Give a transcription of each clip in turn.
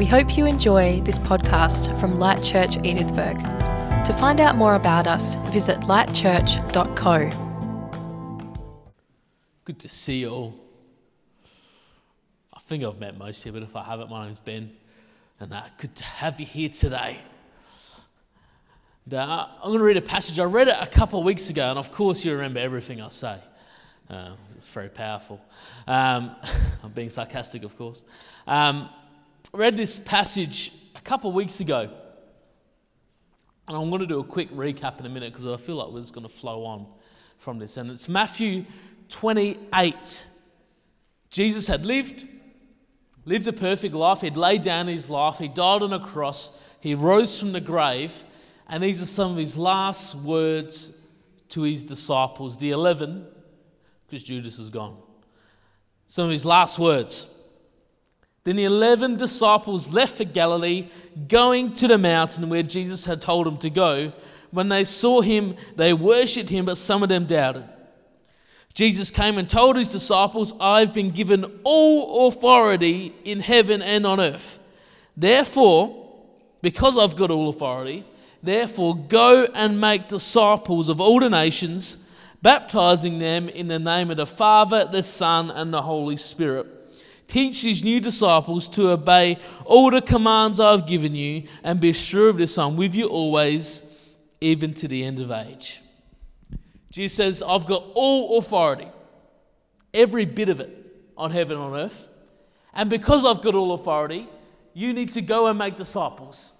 We hope you enjoy this podcast from Light Church Edithburgh. To find out more about us, visit lightchurch.co. Good to see you all. I think I've met most of you, but if I haven't, my name's Ben, and uh, good to have you here today. Uh, I'm going to read a passage. I read it a couple of weeks ago, and of course, you remember everything I say. Uh, it's very powerful. Um, I'm being sarcastic, of course. Um, read this passage a couple of weeks ago, and I'm going to do a quick recap in a minute because I feel like we're just going to flow on from this. And it's Matthew 28. Jesus had lived, lived a perfect life. He'd laid down his life. He died on a cross. He rose from the grave. And these are some of his last words to his disciples, the 11 because Judas is gone. Some of his last words. Then the 11 disciples left for Galilee, going to the mountain where Jesus had told them to go. When they saw him, they worshipped him, but some of them doubted. Jesus came and told his disciples, I've been given all authority in heaven and on earth. Therefore, because I've got all authority, therefore go and make disciples of all the nations baptizing them in the name of the Father, the Son, and the Holy Spirit. Teach these new disciples to obey all the commands I've given you, and be sure of this I'm with you always, even to the end of age. Jesus says, I've got all authority, every bit of it, on heaven and on earth. And because I've got all authority, you need to go and make disciples.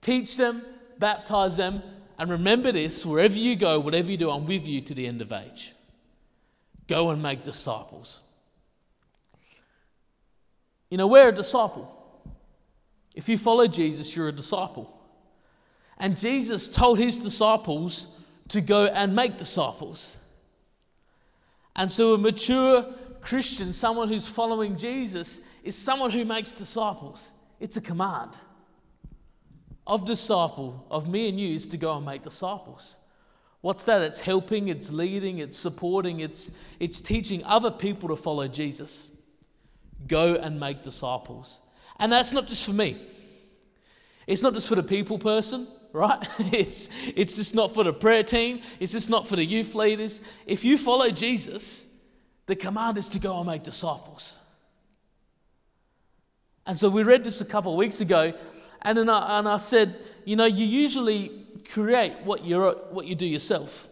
Teach them, baptize them, and remember this wherever you go, whatever you do, I'm with you to the end of age. Go and make disciples. You know, we're a disciple. If you follow Jesus, you're a disciple. And Jesus told his disciples to go and make disciples. And so, a mature Christian, someone who's following Jesus, is someone who makes disciples. It's a command of disciple, of me and you, is to go and make disciples. What's that? It's helping, it's leading, it's supporting, it's, it's teaching other people to follow Jesus. Go and make disciples. And that's not just for me. It's not just for the people person, right? It's, it's just not for the prayer team. It's just not for the youth leaders. If you follow Jesus, the command is to go and make disciples. And so we read this a couple of weeks ago. And, then I, and I said, you know, you usually create what, you're, what you do yourself.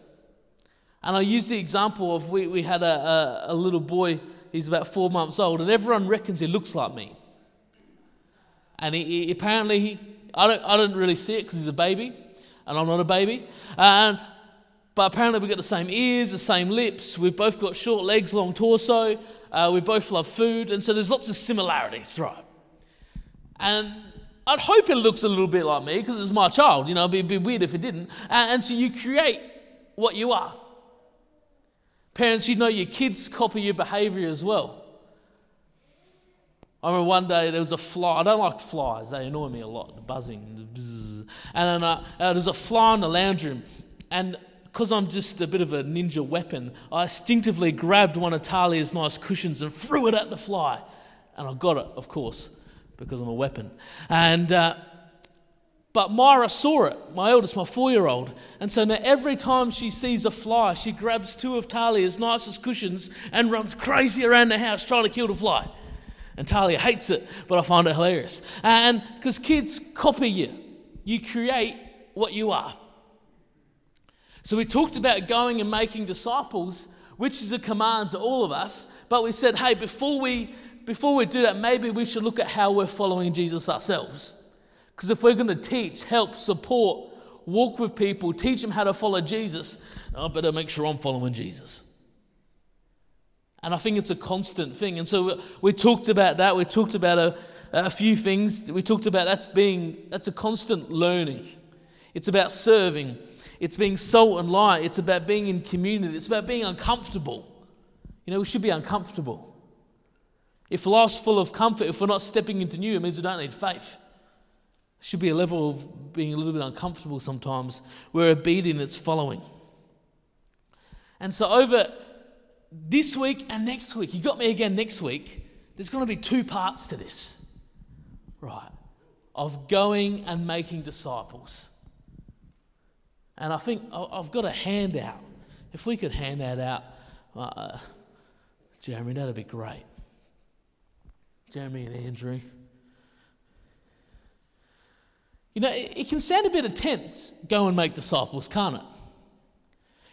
And I used the example of we, we had a, a, a little boy, he's about four months old, and everyone reckons he looks like me. And he, he apparently, he, I, don't, I don't really see it because he's a baby, and I'm not a baby. But apparently, we've got the same ears, the same lips, we've both got short legs, long torso, uh, we both love food, and so there's lots of similarities, right? And I'd hope it looks a little bit like me because it's my child. You know, it'd be, it'd be weird if it didn't. And, and, so you create what you are. Parents, you know your kids copy your behavior as well. I remember one day there was a fly. I don't like flies, they annoy me a lot, the buzzing. The and then, uh, uh, there's a fly in the lounge room. And because I'm just a bit of a ninja weapon, I instinctively grabbed one of Talia's nice cushions and threw it at the fly. And I got it, of course because I'm a weapon. And uh, but Myra saw it, my eldest, my four-year-old, and so now every time she sees a fly, she grabs two of Talia's nicest cushions and runs crazy around the house trying to kill the fly. And Talia hates it, but I find it hilarious. And because kids copy you, you create what you are. So we talked about going and making disciples, which is a command to all of us. But we said, hey, before we before we do that, maybe we should look at how we're following Jesus ourselves. Because if we're going to teach, help, support, walk with people, teach them how to follow Jesus, I better make sure I'm following Jesus. And I think it's a constant thing. And so we talked about that. We talked about a, a few things. We talked about that's being that's a constant learning. It's about serving. It's being salt and light. It's about being in community. It's about being uncomfortable. You know, we should be uncomfortable. If life's full of comfort, if we're not stepping into new, it means we don't need faith. Should be a level of being a little bit uncomfortable sometimes where is following. And so, over this week and next week, you got me again next week, there's going to be two parts to this. Right. of going and making disciples. And I think I've got a handout. If we could hand that out, uh, Jeremy, that'd be great. Jeremy and Andrew. You know, it can sound a bit intense, go and make disciples, can't it?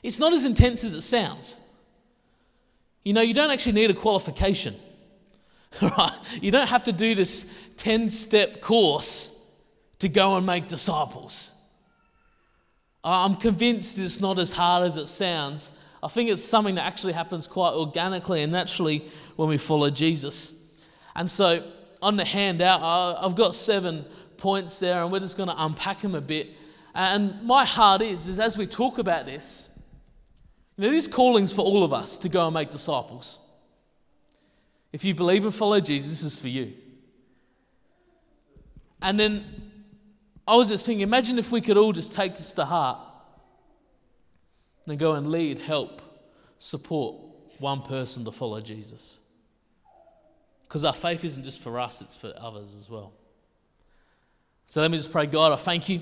It's not as intense as it sounds. You know, you don't actually need a qualification. Right? You don't have to do this 10 step course to go and make disciples. I'm convinced it's not as hard as it sounds. I think it's something that actually happens quite organically and naturally when we follow Jesus. And so, on the handout, I've got seven points there, and we're just going to unpack them a bit. And my heart is, is as we talk about this, you know, this calling's for all of us to go and make disciples. If you believe and follow Jesus, this is for you. And then I was just thinking, imagine if we could all just take this to heart and go and lead, help, support one person to follow Jesus. Because our faith isn't just for us, it's for others as well. So let me just pray, God, I thank you.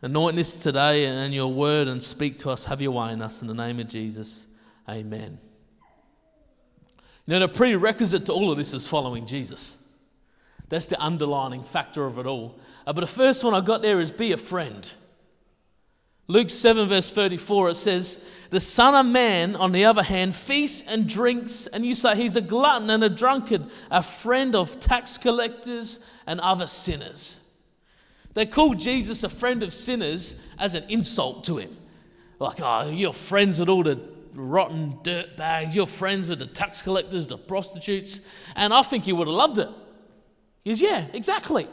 Anoint this today and your word and speak to us. Have your way in us in the name of Jesus. Amen. You know, the prerequisite to all of this is following Jesus. That's the underlining factor of it all. Uh, but the first one I got there is be a friend. Luke 7, verse 34, it says, The Son of Man, on the other hand, feasts and drinks, and you say he's a glutton and a drunkard, a friend of tax collectors and other sinners. They called Jesus a friend of sinners as an insult to him. Like, oh, you're friends with all the rotten dirt bags, you're friends with the tax collectors, the prostitutes. And I think he would have loved it. Goes, Yeah, exactly.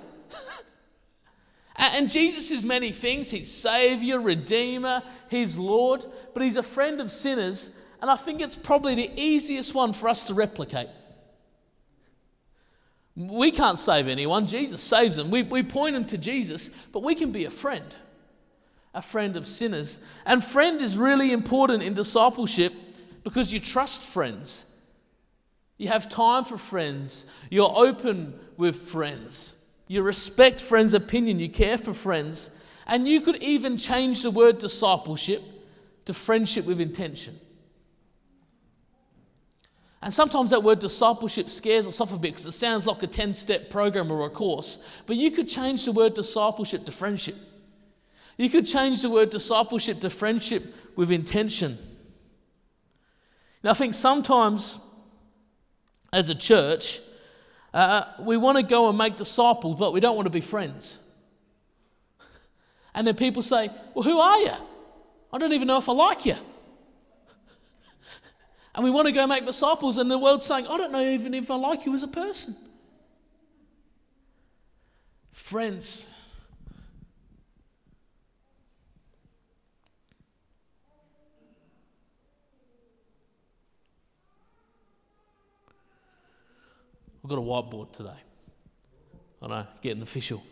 and Jesus is many things. He's Savior, Redeemer, He's Lord, but He's a friend of sinners. And I think it's probably the easiest one for us to replicate. We can't save anyone, Jesus saves them. We, we point them to Jesus, but we can be a friend, a friend of sinners. And friend is really important in discipleship because you trust friends. You have time for friends. You're open with friends. You respect friends' opinion. You care for friends. And you could even change the word discipleship to friendship with intention. And sometimes that word discipleship scares us off a bit because it sounds like a 10 step program or a course. But you could change the word discipleship to friendship. You could change the word discipleship to friendship with intention. Now, I think sometimes as a church, uh, we want to go and make disciples, but we don't want to be friends. And then people say, Well, who are you? I don't even know if I like you. And we want to go make disciples, and the world's saying, I don't know even if I like you as a person. Friends, We've got a whiteboard today. I know, getting official.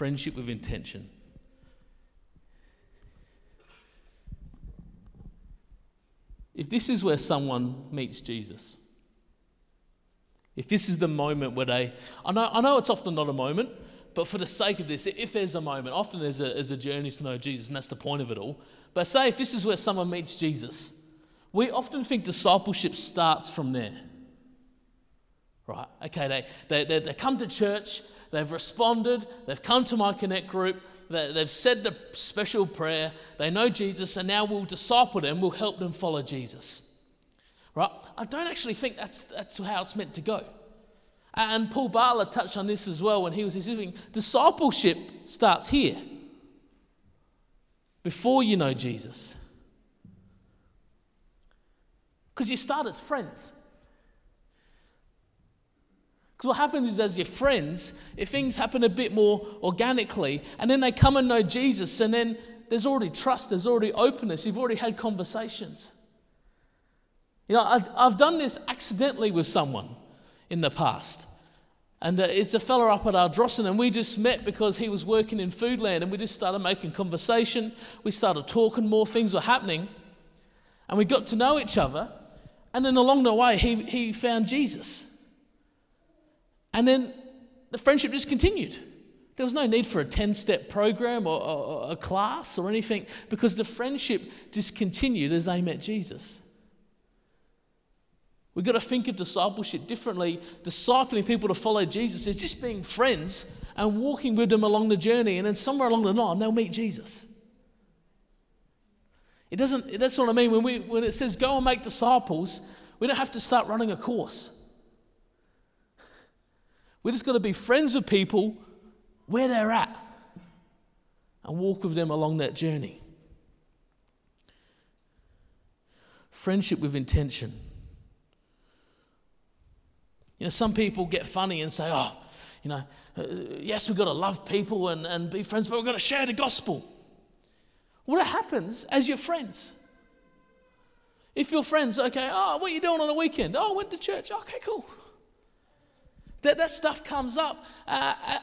Friendship with intention. If this is where someone meets Jesus, if this is the moment where they, I know, I know it's often not a moment, but for the sake of this, if there's a moment, often there's a, there's a journey to know Jesus, and that's the point of it all. But say if this is where someone meets Jesus, we often think discipleship starts from there. Right? Okay, they, they, they, they come to church, they've responded, they've come to my Connect group, they, they've said the special prayer, they know Jesus, and now we'll disciple them, we'll help them follow Jesus. Right? I don't actually think that's, that's how it's meant to go. And Paul Bartlett touched on this as well when he was giving. Discipleship starts here, before you know Jesus. Because you start as friends. Because what happens is, as your friends, if things happen a bit more organically, and then they come and know Jesus, and then there's already trust, there's already openness, you've already had conversations. You know, I've, I've done this accidentally with someone in the past. And uh, it's a fella up at Ardrossan, and we just met because he was working in Foodland, and we just started making conversation. We started talking more, things were happening, and we got to know each other. And then along the way, he, he found Jesus. And then the friendship just continued. There was no need for a 10 step program or, a class or anything because the friendship just continued as they met Jesus. We've got to think of discipleship differently. Discipling people to follow Jesus is just being friends and walking with them along the journey, and then somewhere along the line, they'll meet Jesus. It doesn't, that's what I mean. When, we, when it says go and make disciples, we don't have to start running a course. We just got to be friends with people where they're at and walk with them along that journey. Friendship with intention. You know, some people get funny and say, oh, you know, uh, yes, we've got to love people and, and be friends, but we've got to share the gospel. What it happens as your friends? If your friends, okay, oh, what are you doing on the weekend? Oh, I went to church. Okay, cool. That, that stuff comes up. Uh, uh,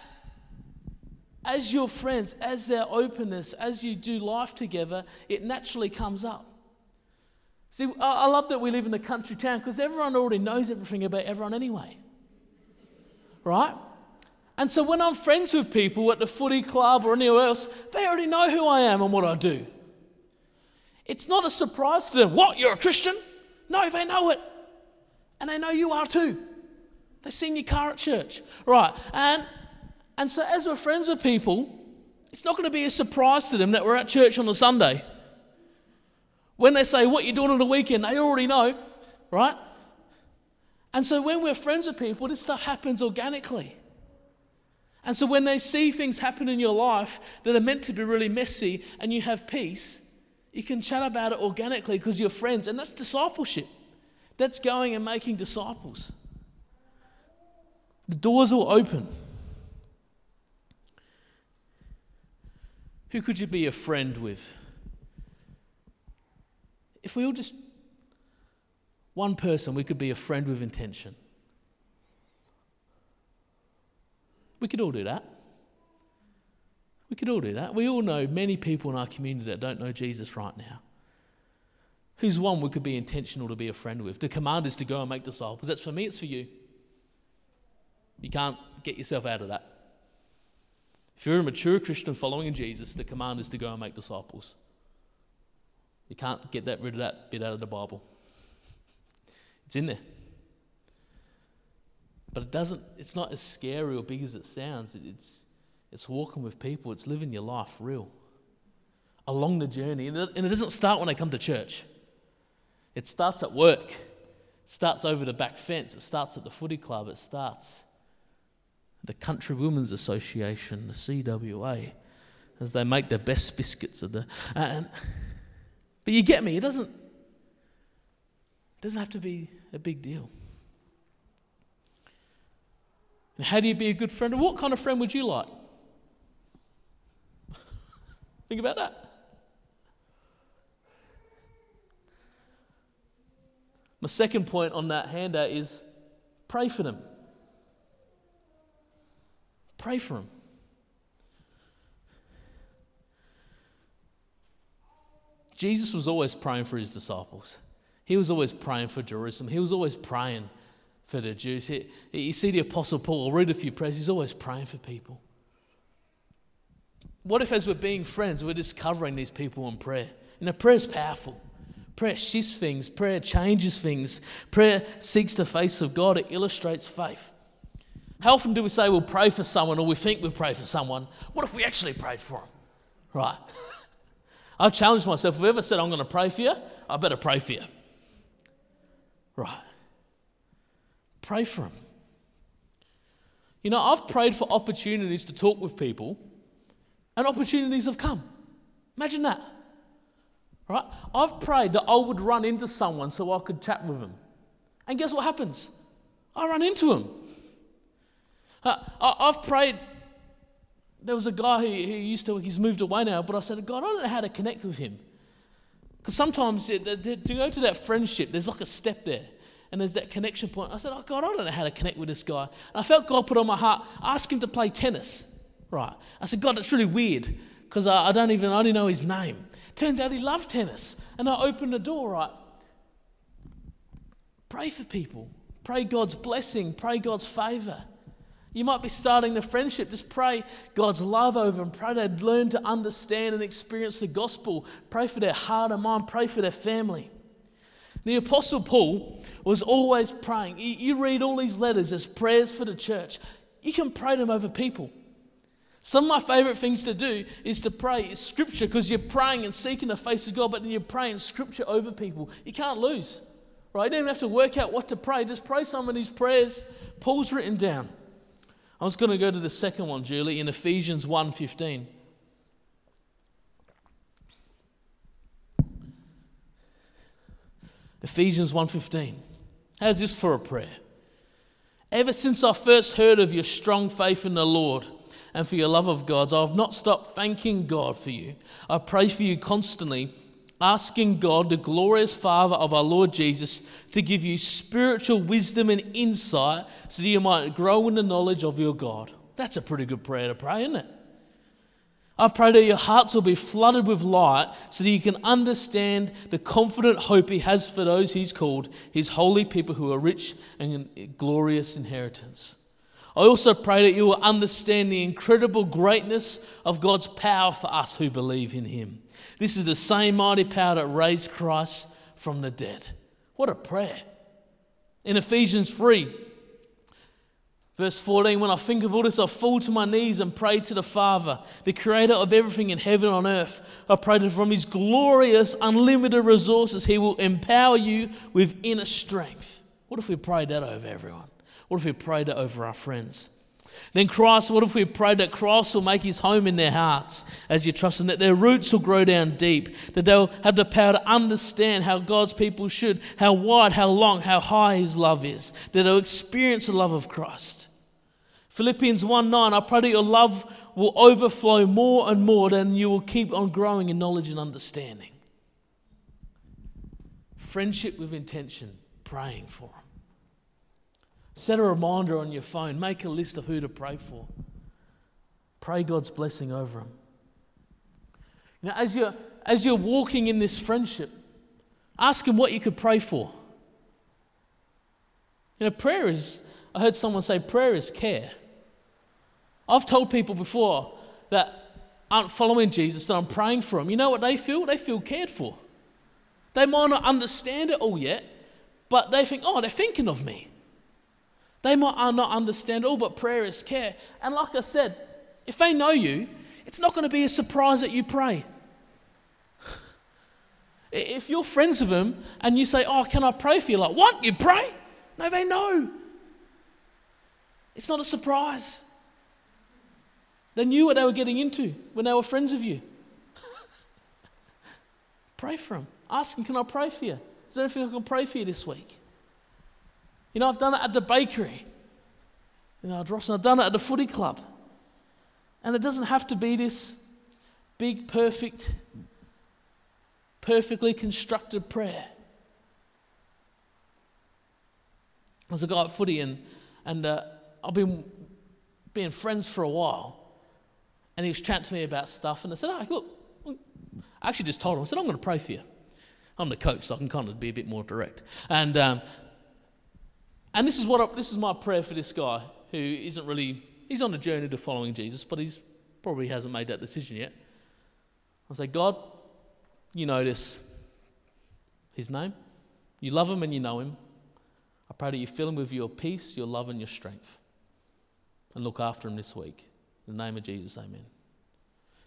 as your friends, as their openness, as you do life together, it naturally comes up. See, I love that we live in a country town because everyone already knows everything about everyone anyway. Right? And so when I'm friends with people at the footy club or anywhere else, they already know who I am and what I do. It's not a surprise to them. What? You're a Christian? No, they know it. And they know you are too. They've seen your car at church. Right. And, and so as we're friends with people, it's not going to be a surprise to them that we're at church on a Sunday. When they say, What you doing on the weekend? they already know, right? And so when we're friends with people, this stuff happens organically. And so when they see things happen in your life that are meant to be really messy and you have peace, you can chat about it organically because you're friends. And that's discipleship. That's going and making disciples. The doors will open. Who could you be a friend with? If we all just, one person, we could be a friend with intention. We could all do that. We could all do that. We all know many people in our community that don't know Jesus right now. Who's one we could be intentional to be a friend with? The command is to go and make disciples. That's for me, it's for you. You can't get yourself out of that. If you're a mature Christian following Jesus, the command is to go and make disciples. You can't get that rid of that bit out of the Bible. It's in there. But it doesn't, it's not as scary or big as it sounds. it's, it's walking with people, it's living your life real along the journey. And it, and it doesn't start when they come to church, it starts at work, it starts over the back fence, it starts at the footy club, it starts the Country Women's Association, the CWA, as they make the best biscuits of the. And, but you get me, it doesn't, it doesn't have to be a big deal. And how do you be a good friend? what kind of friend would you like? Think about that. My second point on that handout is pray for them. Pray for them. Jesus was always praying for his disciples. He was always praying for Jerusalem. He was always praying for the Jews. He, you see the Apostle Paul, I'll read a few prayers, he's always praying for people. What if, as we're being friends, we're just covering these people in prayer? You know, prayer is powerful. Prayer shifts things, prayer changes things, prayer seeks the face of God, it illustrates faith. How often do we say we'll pray for someone or we think we'll pray for someone? What if we actually prayed for them? Right. I've challenged myself if ever said I'm going to pray for you, I better pray for you. Right. Pray for them. You know, I've prayed for opportunities to talk with people, and opportunities have come. Imagine that. Right? I've prayed that I would run into someone so I could chat with them. And guess what happens? I run into them. Uh, I've prayed. There was a guy who, who used to, he's moved away now, but I said, God, I don't know how to connect with him. Because sometimes to go to that friendship, there's like a step there. And there's that connection point. I said, Oh, God, I don't know how to connect with this guy. And I felt God put on my heart, ask him to play tennis. Right. I said, God, that's really weird because I, I don't even, I only know his name. Turns out he loved tennis. And I opened the door, right? Pray for people. Pray God's blessing. Pray God's favor. You might be starting the friendship. Just pray God's love over them. Pray they'd learn to understand and experience the gospel. Pray for their heart and mind. Pray for their family. The Apostle Paul was always praying. You read all these letters as prayers for the church. You can pray them over people. Some of my favorite things to do is to pray scripture because you're praying and seeking the face of God, but then you're praying scripture over people. You can't lose, right? You don't even have to work out what to pray. Just pray some of these prayers Paul's written down. I was going to go to the second one, Julie, in Ephesians 1.15. Ephesians 1.15. How's this for a prayer? Ever since I first heard of your strong faith in the Lord and for your love of God, I have not stopped thanking God for you. I pray for you constantly, asking God, the glorious Father of our Lord Jesus, to give you spiritual wisdom and insight so that you might grow in the knowledge of your God. That's a pretty good prayer to pray, isn't it? I pray that your hearts will be flooded with light so that you can understand the confident hope He has for those He's called, His holy people who are rich and glorious inheritance. I also pray that you will understand the incredible greatness of God's power for us who believe in Him. This is the same mighty power that raised Christ from the dead. What a prayer. In Ephesians 3, Verse 14, when I think of all this, I fall to my knees and pray to the Father, the creator of everything in heaven and on earth. I pray that from his glorious, unlimited resources, he will empower you with inner strength. What if we prayed that over everyone? What if we prayed that over our friends? Then Christ, what if we prayed that Christ will make his home in their hearts as you trust and that their roots will grow down deep, that they'll have the power to understand how God's people should, how wide, how long, how high his love is, that they'll experience the love of Christ. Philippians 1 9, I pray that your love will overflow more and more, and you will keep on growing in knowledge and understanding. Friendship with intention, praying for them. Set a reminder on your phone, make a list of who to pray for. Pray God's blessing over them. You know, as you're, as you're walking in this friendship, ask Him what you could pray for. You know, prayer is, I heard someone say, prayer is care. I've told people before that aren't following Jesus that I'm praying for them. You know what they feel? They feel cared for. They might not understand it all yet, but they think, oh, they're thinking of me. They might not understand all, but prayer is care. And like I said, if they know you, it's not going to be a surprise that you pray. if you're friends with them and you say, oh, can I pray for you? Like, what? You pray? No, they know. It's not a surprise. They knew what they were getting into when they were friends of you. pray for them. Ask them, Can I pray for you? Is there anything I can pray for you this week? You know, I've done it at the bakery. You know, Dross, I've done it at the footy club. And it doesn't have to be this big, perfect, perfectly constructed prayer. There's a guy at footy, and, and uh, I've been being friends for a while and he was chatting to me about stuff. And I said, oh, look, I actually just told him, I said, I'm going to pray for you. I'm the coach, so I can kind of be a bit more direct. And, um, and this, is what I, this is my prayer for this guy who isn't really, he's on a journey to following Jesus, but he's probably hasn't made that decision yet. I say, God, you know this, his name. You love him and you know him. I pray that you fill him with your peace, your love, and your strength. And look after him this week. In the name of Jesus, amen.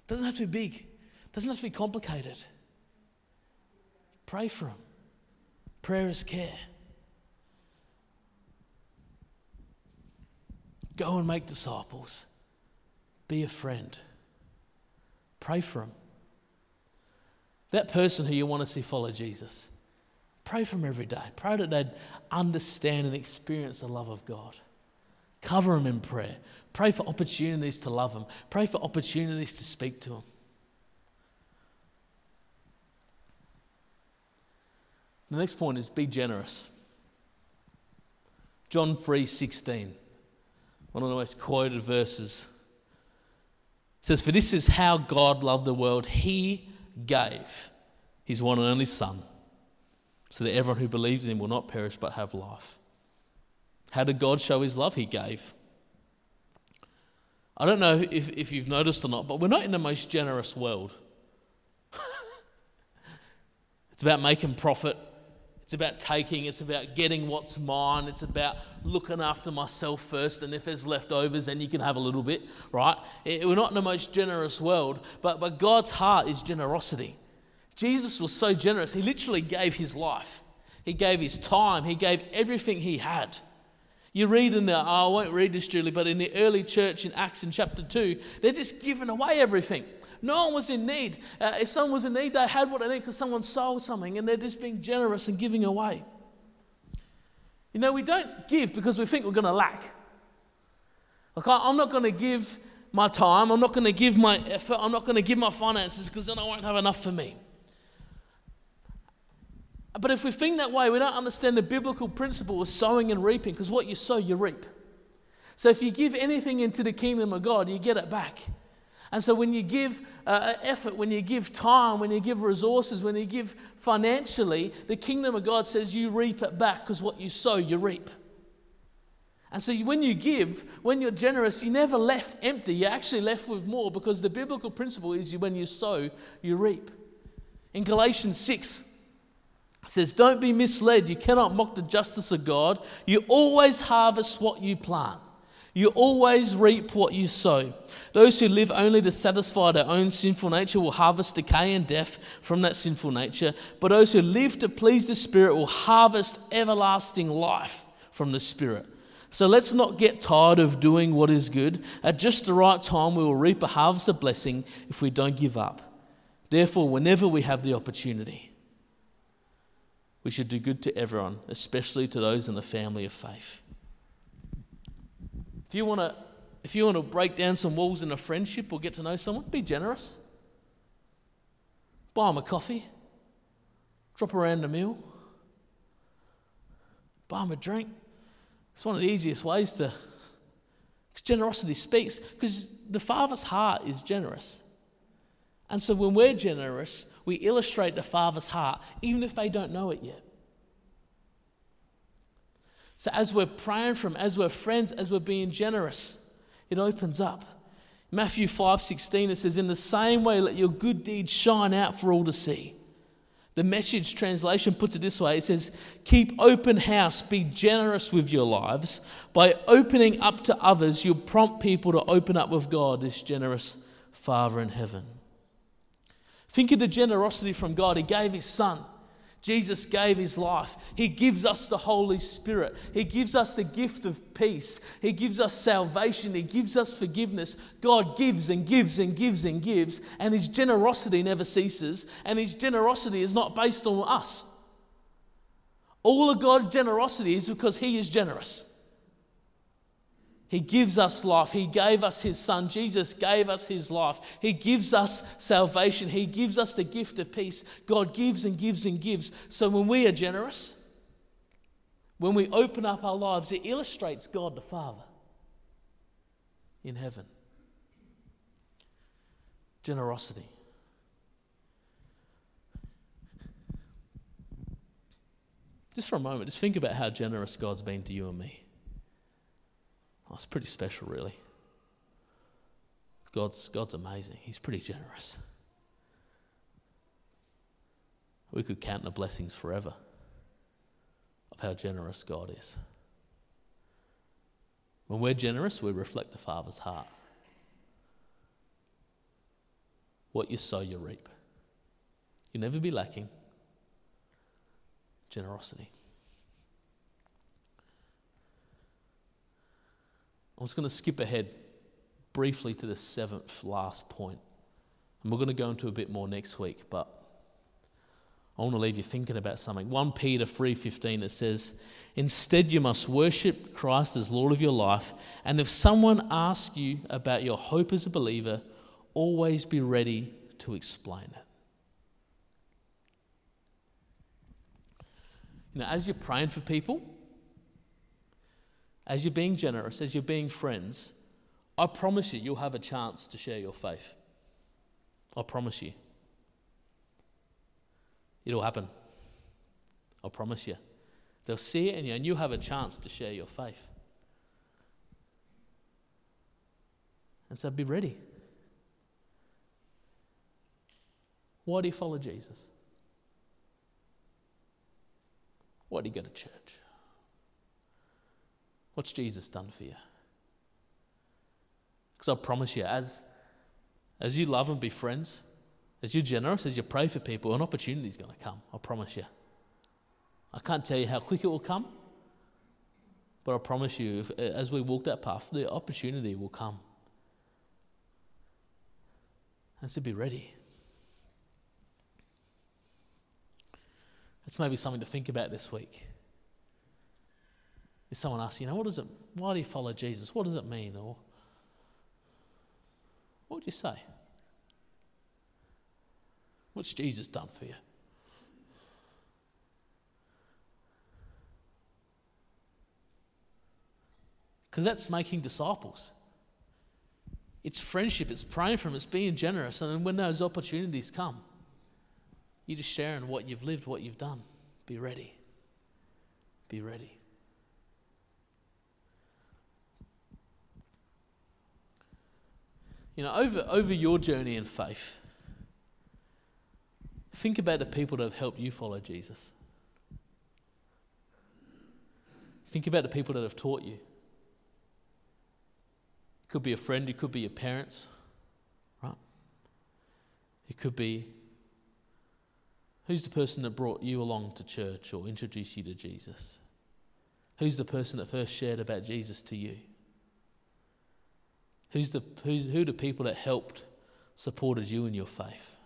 Doesn't have to be big, doesn't have to be complicated. Pray for him. Prayer is care. Go and make disciples. Be a friend. Pray for them. That person who you want to see follow Jesus, pray for them every day. Pray that they'd understand and experience the love of God. Cover them in prayer. Pray for opportunities to love them. Pray for opportunities to speak to them. The next point is be generous. John 3:16. One of the most quoted verses. It says, For this is how God loved the world. He gave his one and only Son, so that everyone who believes in him will not perish but have life. How did God show his love? He gave. I don't know if, if you've noticed or not, but we're not in the most generous world. it's about making profit, it's about taking, it's about getting what's mine, it's about looking after myself first, and if there's leftovers, then you can have a little bit, right? We're not in the most generous world, but, but God's heart is generosity. Jesus was so generous, he literally gave his life, he gave his time, he gave everything he had. You read in the, oh, I won't read this, Julie, but in the early church in Acts in chapter 2, they're just giving away everything. No one was in need. Uh, if someone was in need, they had what they need because someone sold something and they're just being generous and giving away. You know, we don't give because we think we're going to lack. Like, I'm not going to give my time, I'm not going to give my effort, I'm not going to give my finances because then I won't have enough for me. But if we think that way, we don't understand the biblical principle of sowing and reaping because what you sow, you reap. So if you give anything into the kingdom of God, you get it back. And so when you give uh, effort, when you give time, when you give resources, when you give financially, the kingdom of God says you reap it back because what you sow, you reap. And so when you give, when you're generous, you never left empty. You're actually left with more because the biblical principle is when you sow, you reap. In Galatians 6, it says, Don't be misled. You cannot mock the justice of God. You always harvest what you plant. You always reap what you sow. Those who live only to satisfy their own sinful nature will harvest decay and death from that sinful nature, but those who live to please the Spirit will harvest everlasting life from the Spirit. So let's not get tired of doing what is good. At just the right time, we will reap a harvest of blessing if we don't give up. Therefore, whenever we have the opportunity, we should do good to everyone, especially to those in the family of faith. If you want to if you want to break down some walls in a friendship or get to know someone, be generous. Buy them a coffee. Drop around a meal. Buy them a drink. It's one of the easiest ways to. Because generosity speaks, because the Father's heart is generous. And so when we're generous, we illustrate the Father's heart, even if they don't know it yet. So as we're praying for them, as we're friends, as we're being generous, it opens up. Matthew 5:16 it says in the same way let your good deeds shine out for all to see. The message translation puts it this way it says keep open house be generous with your lives by opening up to others you'll prompt people to open up with God this generous father in heaven. Think of the generosity from God he gave his son Jesus gave his life. He gives us the Holy Spirit. He gives us the gift of peace. He gives us salvation. He gives us forgiveness. God gives and gives and gives and gives, and his generosity never ceases, and his generosity is not based on us. All of God's generosity is because he is generous. He gives us life. He gave us His Son. Jesus gave us His life. He gives us salvation. He gives us the gift of peace. God gives and gives and gives. So when we are generous, when we open up our lives, it illustrates God the Father in heaven. Generosity. Just for a moment, just think about how generous God's been to you and me. Oh, it's pretty special, really. God's, God's amazing. He's pretty generous. We could count the blessings forever of how generous God is. When we're generous, we reflect the Father's heart. What you sow, you reap. You'll never be lacking. Generosity. I was going to skip ahead briefly to the seventh last point. And we're going to go into a bit more next week, but I want to leave you thinking about something. 1 Peter 3:15 it says, "Instead you must worship Christ as Lord of your life, and if someone asks you about your hope as a believer, always be ready to explain it." You know, as you're praying for people, as you're being generous, as you're being friends, I promise you, you'll have a chance to share your faith. I promise you. It'll happen. I promise you. They'll see it in you, and you'll have a chance to share your faith. And so be ready. Why do you follow Jesus? Why do you go to church? What's Jesus done for you? Because I promise you, as, as you love and be friends, as you're generous, as you pray for people, an opportunity is going to come. I promise you. I can't tell you how quick it will come, but I promise you, if, as we walk that path, the opportunity will come. And so be ready. It's maybe something to think about this week. If someone asks, you know, what does it, why do you follow Jesus? What does it mean? Or what would you say? What's Jesus done for you? Because that's making disciples. It's friendship, it's praying for them, it's being generous. And when those opportunities come, you're just sharing what you've lived, what you've done. Be ready. Be ready. You know, over, over your journey in faith, think about the people that have helped you follow Jesus. Think about the people that have taught you. It could be a friend, it could be your parents, right? It could be who's the person that brought you along to church or introduced you to Jesus? Who's the person that first shared about Jesus to you? Who's the, who's, who the people that helped, supported you in your faith?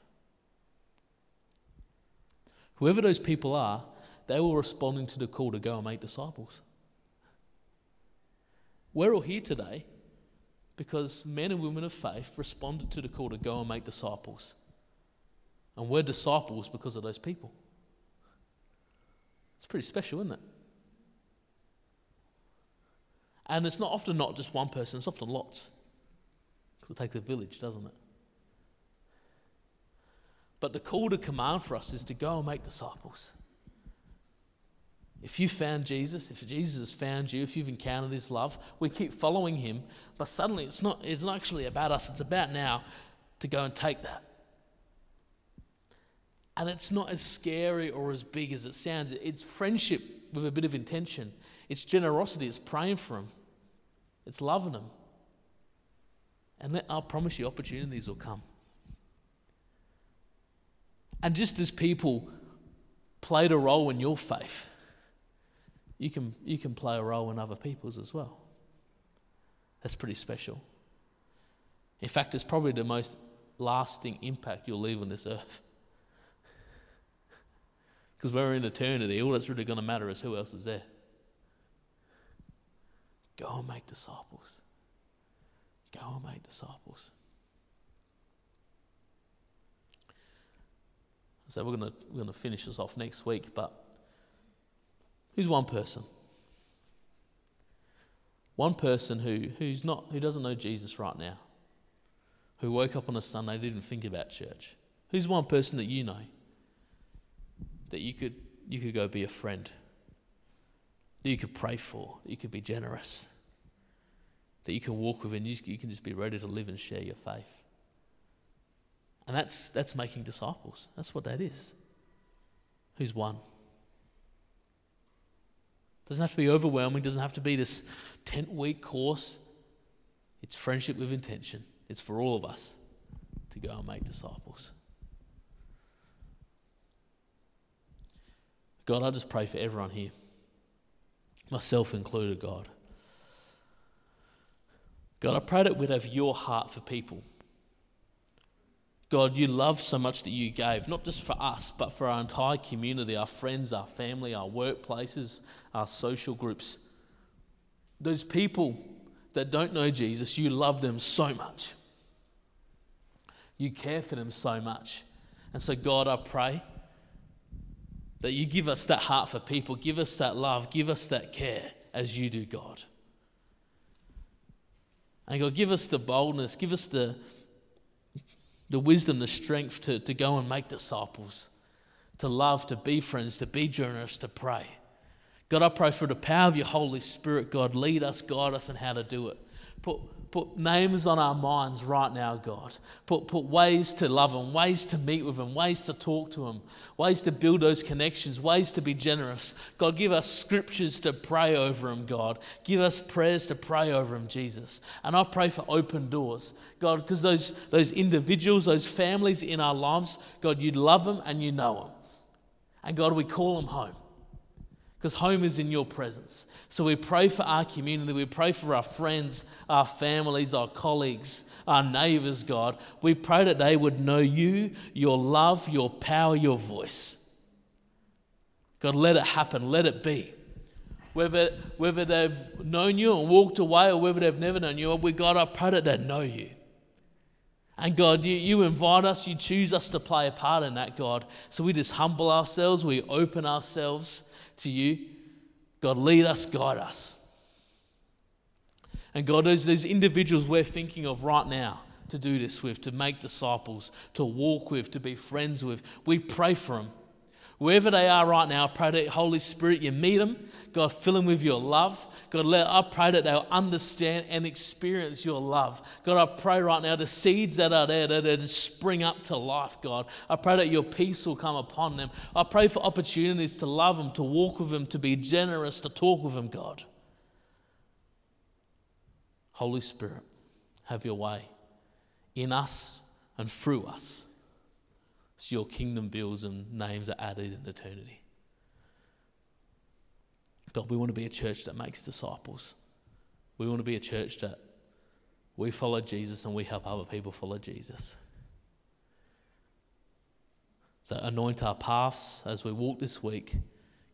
Whoever those people are, they were responding to the call to go and make disciples. We're all here today because men and women of faith responded to the call to go and make disciples. And we're disciples because of those people. It's pretty special, isn't it? And it's not often not just one person, it's often lots. Because it takes a village, doesn't it? But the call to command for us is to go and make disciples. If you found Jesus, if Jesus has found you, if you've encountered his love, we keep following him, but suddenly it's not, it's not actually about us, it's about now to go and take that. And it's not as scary or as big as it sounds. It's friendship with a bit of intention, it's generosity, it's praying for them, it's loving them. And I'll promise you, opportunities will come. And just as people played a role in your faith, you can, you can play a role in other people's as well. That's pretty special. In fact, it's probably the most lasting impact you'll leave on this earth. Because we're in eternity, all that's really going to matter is who else is there. Go and make disciples. Go and make disciples. So we're going to, we're going to finish this off next week, but Who's one person? One person who, who's not, who doesn't know Jesus right now, who woke up on a Sunday didn't think about church. Who's one person that you know that you could, you could go be a friend, that you could pray for, that you could be generous, that you can walk with, and you, you can just be ready to live and share your faith. And that's, that's making disciples. That's what that is. Who's one? Doesn't have to be overwhelming, doesn't have to be this 10 week course. It's friendship with intention. It's for all of us to go and make disciples. God, I just pray for everyone here, myself included, God. God, I pray that we'd have your heart for people. God, you love so much that you gave, not just for us, but for our entire community, our friends, our family, our workplaces, our social groups. Those people that don't know Jesus, you love them so much. You care for them so much. And so, God, I pray that you give us that heart for people, give us that love, give us that care as you do, God. And God, give us the boldness, give us the, the wisdom, the strength to, to go and make disciples, to love, to be friends, to be generous, to pray. God, I pray for the power of your Holy Spirit, God, lead us, guide us in how to do it. Put, put names on our minds right now, God. Put, put ways to love Him, ways to meet with Him, ways to talk to Him, ways to build those connections, ways to be generous. God, give us scriptures to pray over Him, God. Give us prayers to pray over Him, Jesus. And I pray for open doors, God, because those, those individuals, those families in our lives, God, you love them and you know them. And God, we call them home because home is in your presence. So we pray for our community, we pray for our friends, our families, our colleagues, our neighbors, God. We pray that they would know you, your love, your power, your voice. God, let it happen, let it be. Whether, whether they've known you and walked away or whether they've never known you, we, God, I pray that they know you. And God, you, you invite us, you choose us to play a part in that, God. So we just humble ourselves, we open ourselves to you. God, lead us, guide us. And God, those, those individuals we're thinking of right now to do this with, to make disciples, to walk with, to be friends with, we pray for them. Wherever they are right now, I pray that Holy Spirit, you meet them. God, fill them with your love. God, let, I pray that they'll understand and experience your love. God, I pray right now the seeds that are there, that are spring up to life, God. I pray that your peace will come upon them. I pray for opportunities to love them, to walk with them, to be generous, to talk with them, God. Holy Spirit, have your way in us and through us your kingdom builds and names are added in eternity. God, we want to be a church that makes disciples. We want to be a church that we follow Jesus and we help other people follow Jesus. So anoint our paths as we walk this week.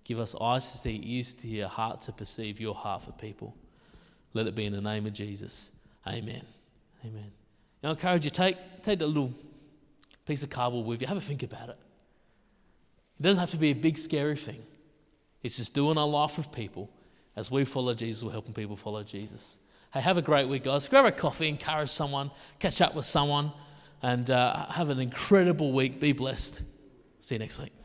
Give us eyes to see, ears to hear, heart to perceive your heart for people. Let it be in the name of Jesus. Amen. Amen. I encourage you, take, take that little piece of cardboard with you. Have a think about it. It doesn't have to be a big, scary thing. It's just doing our life with people as we follow Jesus, we're helping people follow Jesus. Hey, have a great week, guys. Grab a coffee, encourage someone, catch up with someone, and uh, have an incredible week. Be blessed. See you next week.